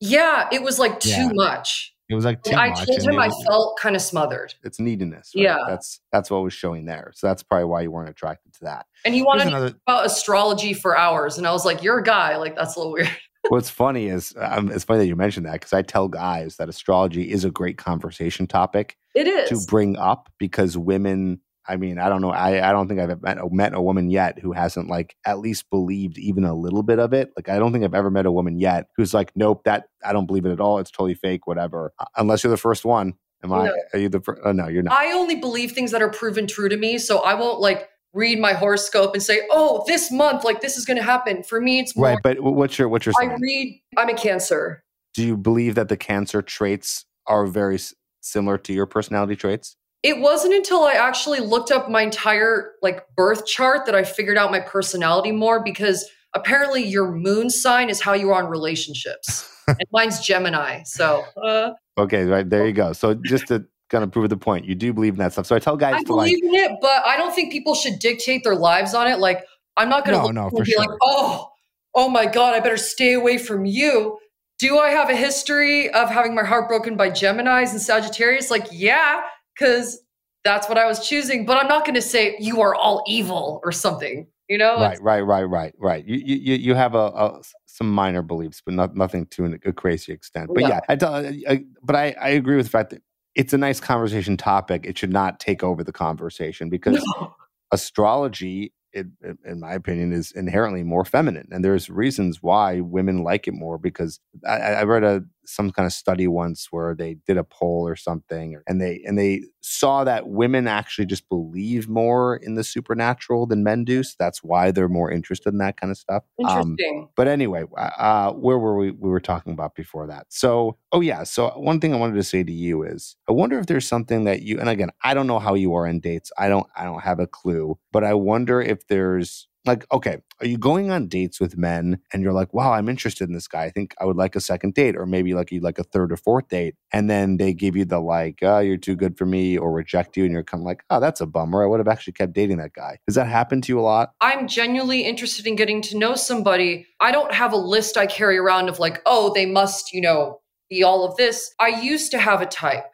Yeah, it was like too yeah. much. It was like too I much. told him I felt kind of smothered. It's neediness. Right? Yeah, that's that's what was showing there. So that's probably why you weren't attracted to that. And he wanted another... to talk about astrology for hours, and I was like, "You're a guy. Like that's a little weird." What's funny is um, it's funny that you mentioned that because I tell guys that astrology is a great conversation topic. It is to bring up because women I mean, I don't know. I, I don't think I've met, met a woman yet who hasn't like at least believed even a little bit of it. Like, I don't think I've ever met a woman yet who's like, nope, that I don't believe it at all. It's totally fake, whatever. Unless you're the first one. Am I? Are you the first? Oh, no, you're not. I only believe things that are proven true to me. So I won't like read my horoscope and say, oh, this month, like this is going to happen. For me, it's more. Right. But what's your, what's your, I read, I'm a cancer. Do you believe that the cancer traits are very similar to your personality traits? It wasn't until I actually looked up my entire like birth chart that I figured out my personality more because apparently your moon sign is how you are in relationships. and mine's Gemini. So, uh, okay, right there you go. So just to kind of prove the point, you do believe in that stuff. So I tell guys I to believe like, in it, but I don't think people should dictate their lives on it. Like, I'm not going to no, no, be sure. like, oh, oh my God, I better stay away from you. Do I have a history of having my heart broken by Geminis and Sagittarius? Like, yeah, because that's what I was choosing. But I'm not going to say you are all evil or something. You know? Right, right, right, right, right. You you you have a, a some minor beliefs, but not nothing to a crazy extent. But yeah, I, tell, I, but I I agree with the fact that it's a nice conversation topic. It should not take over the conversation because no. astrology it, in my opinion, is inherently more feminine, and there's reasons why women like it more. Because I, I read a some kind of study once where they did a poll or something, and they and they saw that women actually just believe more in the supernatural than men do. So that's why they're more interested in that kind of stuff. Um, Interesting. Um, but anyway, uh, where were we? We were talking about before that. So, oh yeah. So one thing I wanted to say to you is, I wonder if there's something that you. And again, I don't know how you are in dates. I don't. I don't have a clue. But I wonder if there's like, okay, are you going on dates with men and you're like, wow, I'm interested in this guy. I think I would like a second date, or maybe like you like a third or fourth date. And then they give you the like, oh, you're too good for me, or reject you. And you're kind of like, oh, that's a bummer. I would have actually kept dating that guy. Does that happen to you a lot? I'm genuinely interested in getting to know somebody. I don't have a list I carry around of like, oh, they must, you know, be all of this. I used to have a type.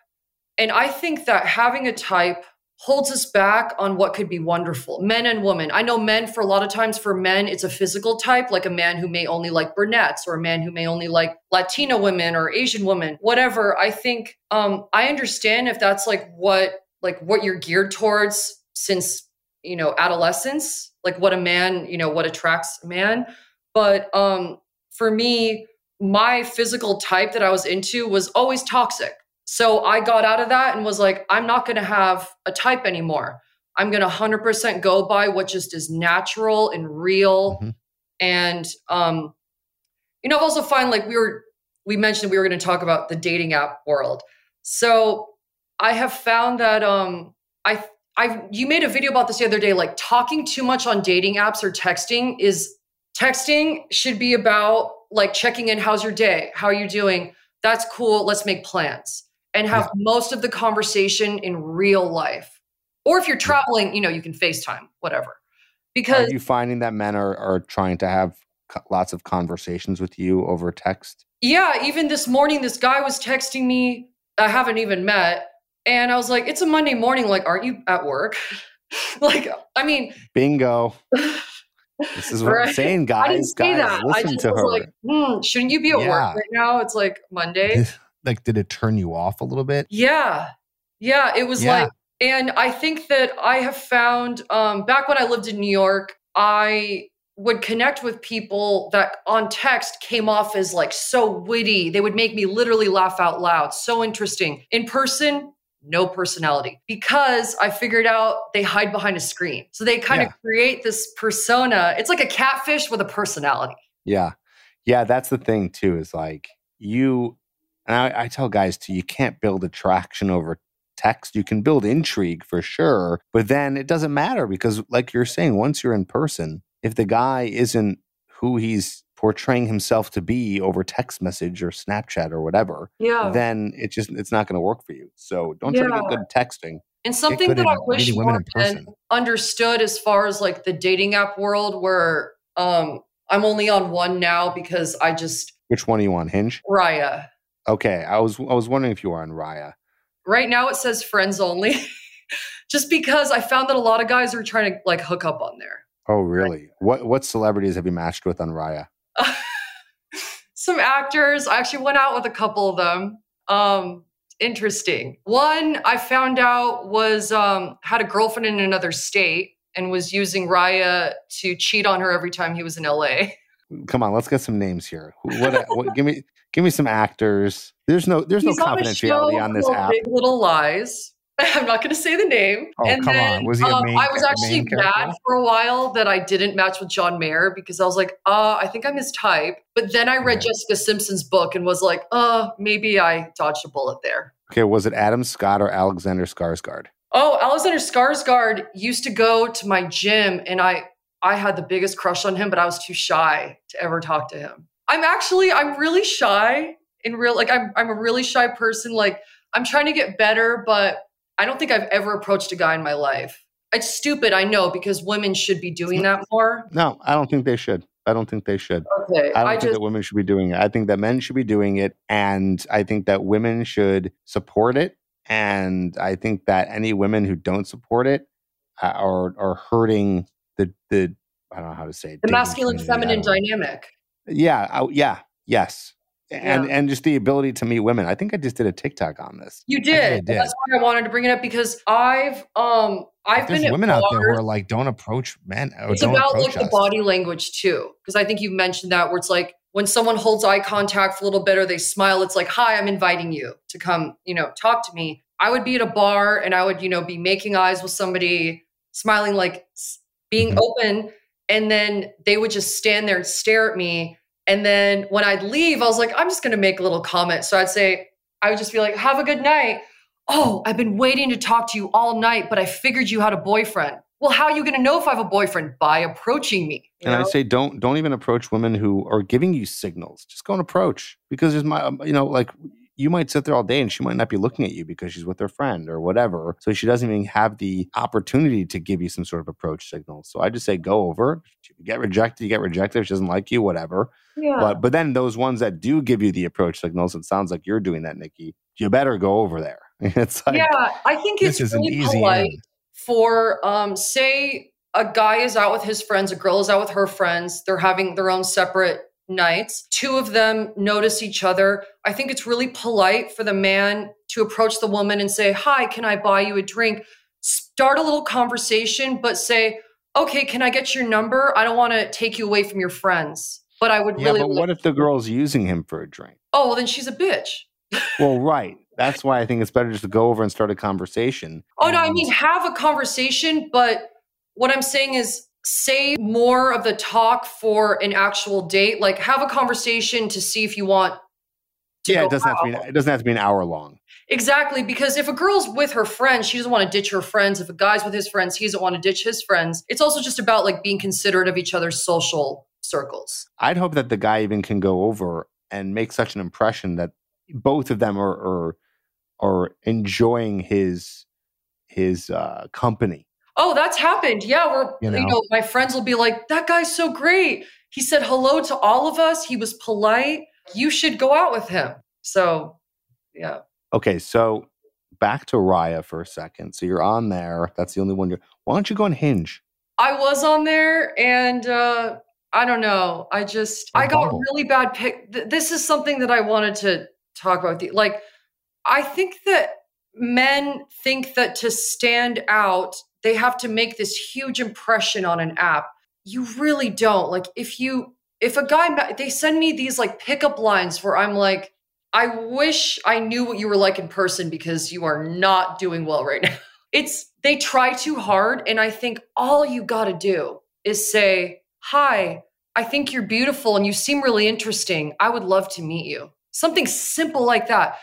And I think that having a type holds us back on what could be wonderful. Men and women. I know men, for a lot of times, for men, it's a physical type, like a man who may only like brunettes or a man who may only like Latina women or Asian women, whatever. I think um, I understand if that's like what like what you're geared towards since you know adolescence, like what a man, you know, what attracts a man. But um, for me, my physical type that I was into was always toxic. So I got out of that and was like, I'm not going to have a type anymore. I'm going to 100% go by what just is natural and real. Mm-hmm. And, um, you know, I've also find like we were, we mentioned we were going to talk about the dating app world. So I have found that, um, I, I, you made a video about this the other day, like talking too much on dating apps or texting is texting should be about like checking in. How's your day? How are you doing? That's cool. Let's make plans and have yeah. most of the conversation in real life. Or if you're traveling, you know, you can FaceTime, whatever. Because are you finding that men are, are trying to have lots of conversations with you over text? Yeah, even this morning, this guy was texting me. I haven't even met. And I was like, it's a Monday morning. Like, aren't you at work? like, I mean, bingo. This is what right? I'm saying, guys. I didn't say guys, that. I just was her. like, hmm, shouldn't you be at yeah. work right now? It's like Monday like did it turn you off a little bit? Yeah. Yeah, it was yeah. like and I think that I have found um back when I lived in New York, I would connect with people that on text came off as like so witty. They would make me literally laugh out loud. So interesting. In person, no personality because I figured out they hide behind a screen. So they kind yeah. of create this persona. It's like a catfish with a personality. Yeah. Yeah, that's the thing too is like you and I, I tell guys too, you can't build attraction over text. You can build intrigue for sure, but then it doesn't matter because, like you're saying, once you're in person, if the guy isn't who he's portraying himself to be over text message or Snapchat or whatever, yeah. then it just it's not going to work for you. So don't yeah. try to get good texting. And something that I wish more men understood as far as like the dating app world, where um, I'm only on one now because I just which one are you on? Hinge? Raya. Okay, I was I was wondering if you were on Raya. Right now it says friends only, just because I found that a lot of guys are trying to like hook up on there. Oh, really? Right. What what celebrities have you matched with on Raya? Some actors. I actually went out with a couple of them. Um, interesting. One I found out was um, had a girlfriend in another state and was using Raya to cheat on her every time he was in LA. Come on, let's get some names here. What, what give me Give me some actors. There's no there's He's no confidentiality on, on this app. Big Little Lies. I'm not going to say the name. Oh, and come then, on. Was he a um, I was actually mad for a while that I didn't match with John Mayer because I was like, uh, I think I'm his type. But then I read Jessica Simpson's book and was like, uh, maybe I dodged a bullet there. Okay, was it Adam Scott or Alexander Skarsgård? Oh, Alexander Skarsgård used to go to my gym and I I had the biggest crush on him, but I was too shy to ever talk to him. I'm actually I'm really shy in real like I'm I'm a really shy person. Like I'm trying to get better, but I don't think I've ever approached a guy in my life. It's stupid, I know, because women should be doing that more. No, I don't think they should. I don't think they should. Okay. I don't I think just, that women should be doing it. I think that men should be doing it. And I think that women should support it. And I think that any women who don't support it uh, are, are hurting the, the, I don't know how to say it. The masculine feminine dynamic. Yeah, I, yeah, yes. And yeah. and just the ability to meet women. I think I just did a TikTok on this. You did. did. That's why I wanted to bring it up because I've um I've There's been women out there who are like, don't approach men. It's about like us. the body language too, because I think you mentioned that where it's like when someone holds eye contact for a little bit or they smile, it's like, hi, I'm inviting you to come, you know, talk to me. I would be at a bar and I would, you know, be making eyes with somebody, smiling, like being mm-hmm. open and then they would just stand there and stare at me. And then when I'd leave, I was like, I'm just going to make a little comment. So I'd say, I would just be like, have a good night. Oh, I've been waiting to talk to you all night, but I figured you had a boyfriend. well, how are you going to know if I have a boyfriend? By approaching me. And know? I say, don't don't even approach women who are giving you signals. Just go and approach because there's my, um, you know, like you might sit there all day and she might not be looking at you because she's with her friend or whatever. So she doesn't even have the opportunity to give you some sort of approach signal. So I just say go over. If you get rejected, you get rejected. If she doesn't like you, whatever. Yeah. But but then those ones that do give you the approach signals, it sounds like you're doing that, Nikki. You better go over there. It's like Yeah, I think it's really polite end. for um say a guy is out with his friends, a girl is out with her friends, they're having their own separate nights. Two of them notice each other. I think it's really polite for the man to approach the woman and say, Hi, can I buy you a drink? Start a little conversation, but say, Okay, can I get your number? I don't want to take you away from your friends, but I would yeah, really. But what if the girl's using him for a drink? Oh, well, then she's a bitch. well, right. That's why I think it's better just to go over and start a conversation. Oh, no, I mean, have a conversation, but what I'm saying is save more of the talk for an actual date. Like have a conversation to see if you want yeah, it doesn't out. have to be. It doesn't have to be an hour long. Exactly, because if a girl's with her friends, she doesn't want to ditch her friends. If a guy's with his friends, he doesn't want to ditch his friends. It's also just about like being considerate of each other's social circles. I'd hope that the guy even can go over and make such an impression that both of them are are, are enjoying his his uh, company Oh, that's happened. Yeah, we're you know? you know, my friends will be like, "That guy's so great. He said hello to all of us. He was polite. You should go out with him." So, yeah. Okay, so back to Raya for a second. So you're on there. That's the only one you're. Why don't you go on Hinge? I was on there, and uh, I don't know. I just I got really bad pick. Th- this is something that I wanted to talk about. The, Like, I think that men think that to stand out they have to make this huge impression on an app. You really don't. Like if you if a guy they send me these like pickup lines where I'm like I wish I knew what you were like in person because you are not doing well right now. It's they try too hard and I think all you got to do is say, "Hi, I think you're beautiful and you seem really interesting. I would love to meet you." Something simple like that.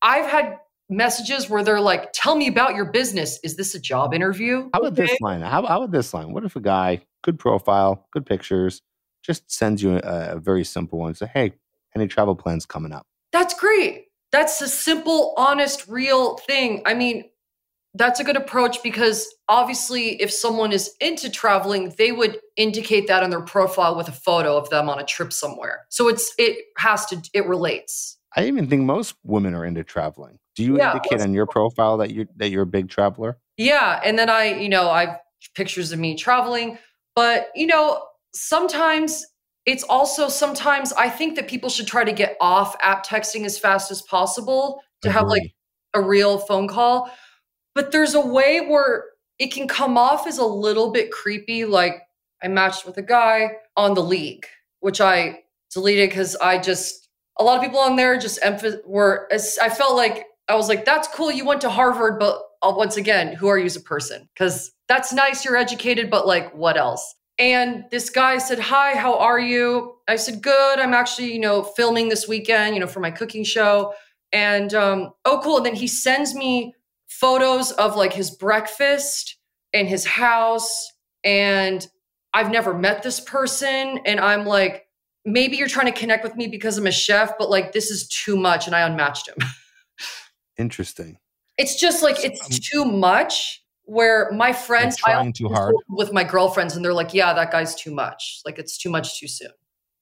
I've had messages where they're like, "Tell me about your business. Is this a job interview?" How about okay. this line? How, how, about this line? What if a guy, good profile, good pictures, just sends you a, a very simple one? Say, "Hey, any travel plans coming up?" That's great. That's a simple, honest, real thing. I mean, that's a good approach because obviously, if someone is into traveling, they would indicate that on their profile with a photo of them on a trip somewhere. So it's it has to it relates. I even think most women are into traveling. Do you yeah, indicate on your profile that you that you're a big traveler? Yeah, and then I, you know, I've pictures of me traveling, but you know, sometimes it's also sometimes I think that people should try to get off app texting as fast as possible to Agree. have like a real phone call. But there's a way where it can come off as a little bit creepy like I matched with a guy on the league, which I deleted because I just a lot of people on there just emph- were I felt like I was like, that's cool. You went to Harvard, but uh, once again, who are you as a person? Because that's nice. You're educated, but like, what else? And this guy said, Hi, how are you? I said, Good. I'm actually, you know, filming this weekend, you know, for my cooking show. And um, oh, cool. And then he sends me photos of like his breakfast and his house. And I've never met this person. And I'm like, maybe you're trying to connect with me because I'm a chef, but like, this is too much. And I unmatched him. Interesting. It's just like it's um, too much. Where my friends, like trying too hard with my girlfriends, and they're like, "Yeah, that guy's too much. Like it's too much too soon."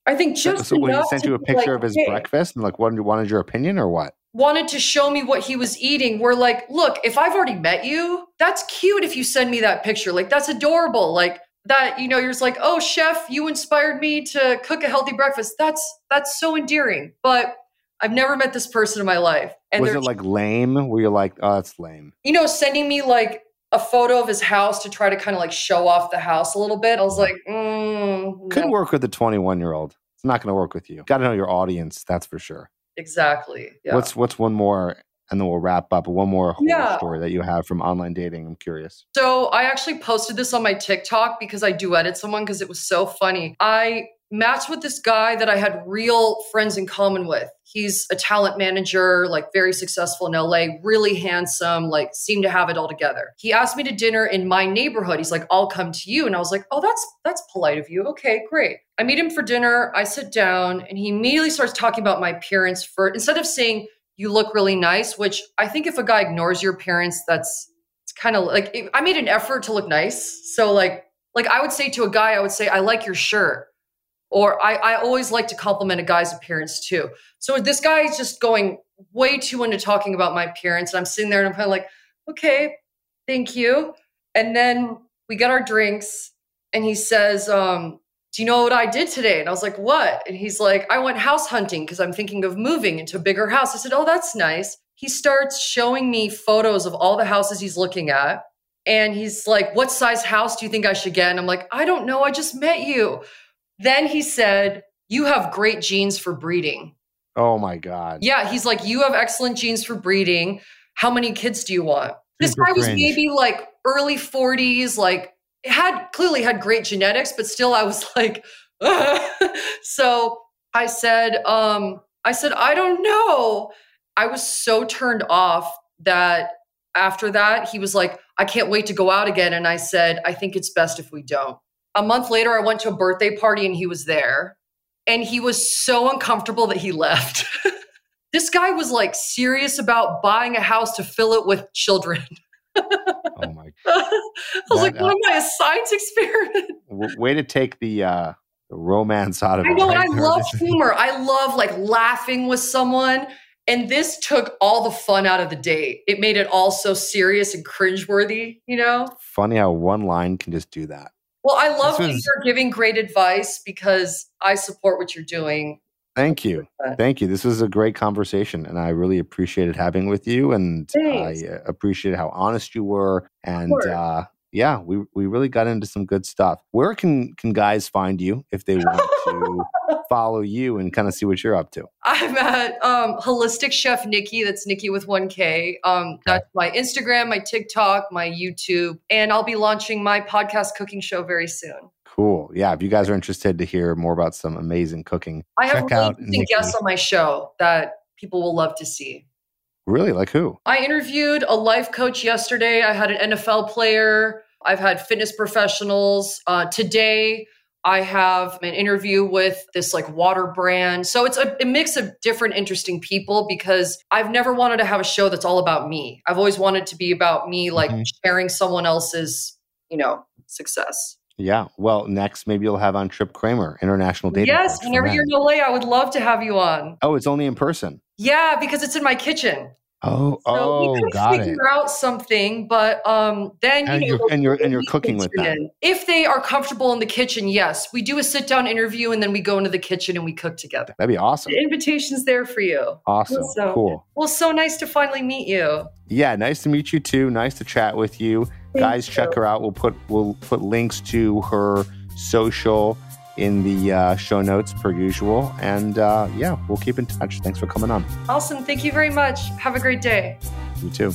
I think just so, so when he sent you a picture like, of his hey, breakfast and like wanted wanted your opinion or what? Wanted to show me what he was eating. We're like, look, if I've already met you, that's cute. If you send me that picture, like that's adorable. Like that, you know, you're just like, oh, chef, you inspired me to cook a healthy breakfast. That's that's so endearing. But I've never met this person in my life. And was it like lame? Were you like, oh, that's lame? You know, sending me like a photo of his house to try to kind of like show off the house a little bit. I was like, mm, couldn't no. work with a 21 year old. It's not going to work with you. Got to know your audience. That's for sure. Exactly. Yeah. What's what's one more, and then we'll wrap up. One more yeah. story that you have from online dating. I'm curious. So I actually posted this on my TikTok because I duetted someone because it was so funny. I matched with this guy that I had real friends in common with. He's a talent manager, like very successful in LA, really handsome, like seemed to have it all together. He asked me to dinner in my neighborhood. He's like, I'll come to you. And I was like, Oh, that's that's polite of you. Okay, great. I meet him for dinner. I sit down and he immediately starts talking about my appearance for instead of saying, You look really nice, which I think if a guy ignores your appearance, that's it's kind of like I made an effort to look nice. So like like I would say to a guy, I would say, I like your shirt. Or I, I always like to compliment a guy's appearance too. So this guy is just going way too into talking about my appearance. And I'm sitting there and I'm kind of like, okay, thank you. And then we get our drinks and he says, um, do you know what I did today? And I was like, what? And he's like, I went house hunting because I'm thinking of moving into a bigger house. I said, oh, that's nice. He starts showing me photos of all the houses he's looking at. And he's like, what size house do you think I should get? And I'm like, I don't know. I just met you. Then he said, You have great genes for breeding. Oh my God. Yeah. He's like, You have excellent genes for breeding. How many kids do you want? This guy was maybe like early 40s, like had clearly had great genetics, but still I was like, so I said, um, I said, I don't know. I was so turned off that after that, he was like, I can't wait to go out again. And I said, I think it's best if we don't. A month later, I went to a birthday party and he was there. And he was so uncomfortable that he left. this guy was like serious about buying a house to fill it with children. oh my! God. I was that, like, "What uh, am I, a science experiment?" way to take the uh, the romance out of I it. I know, and I love humor. I love like laughing with someone, and this took all the fun out of the date. It made it all so serious and cringeworthy. You know, funny how one line can just do that. Well, I love that you're giving great advice because I support what you're doing. Thank you. Thank you. This was a great conversation and I really appreciated having with you and Thanks. I appreciated how honest you were and uh, yeah, we we really got into some good stuff. Where can can guys find you if they want to follow you and kind of see what you're up to? I'm at um, Holistic Chef Nikki. That's Nikki with one K. Um, that's my Instagram, my TikTok, my YouTube, and I'll be launching my podcast cooking show very soon. Cool. Yeah. If you guys are interested to hear more about some amazing cooking, I have really out guests on my show that people will love to see. Really? Like who? I interviewed a life coach yesterday. I had an NFL player. I've had fitness professionals. Uh, today, I have an interview with this like water brand. So it's a, a, mix of different interesting people because I've never wanted to have a show that's all about me. I've always wanted to be about me, like mm-hmm. sharing someone else's, you know, success. Yeah. Well, next maybe you'll have on Trip Kramer, international dating. Yes, whenever you're in LA, I would love to have you on. Oh, it's only in person. Yeah, because it's in my kitchen. Oh, so oh, we got figure it. out something, but um, then and you know, you're, and you're and you're cooking with them. If they are comfortable in the kitchen, yes, we do a sit down interview, and then we go into the kitchen and we cook together. That'd be awesome. The invitation's there for you. Awesome, so, cool. Well, so nice to finally meet you. Yeah, nice to meet you too. Nice to chat with you, Thank guys. You. Check her out. We'll put we'll put links to her social in the uh, show notes per usual. And uh, yeah, we'll keep in touch. Thanks for coming on. Awesome. Thank you very much. Have a great day. You too.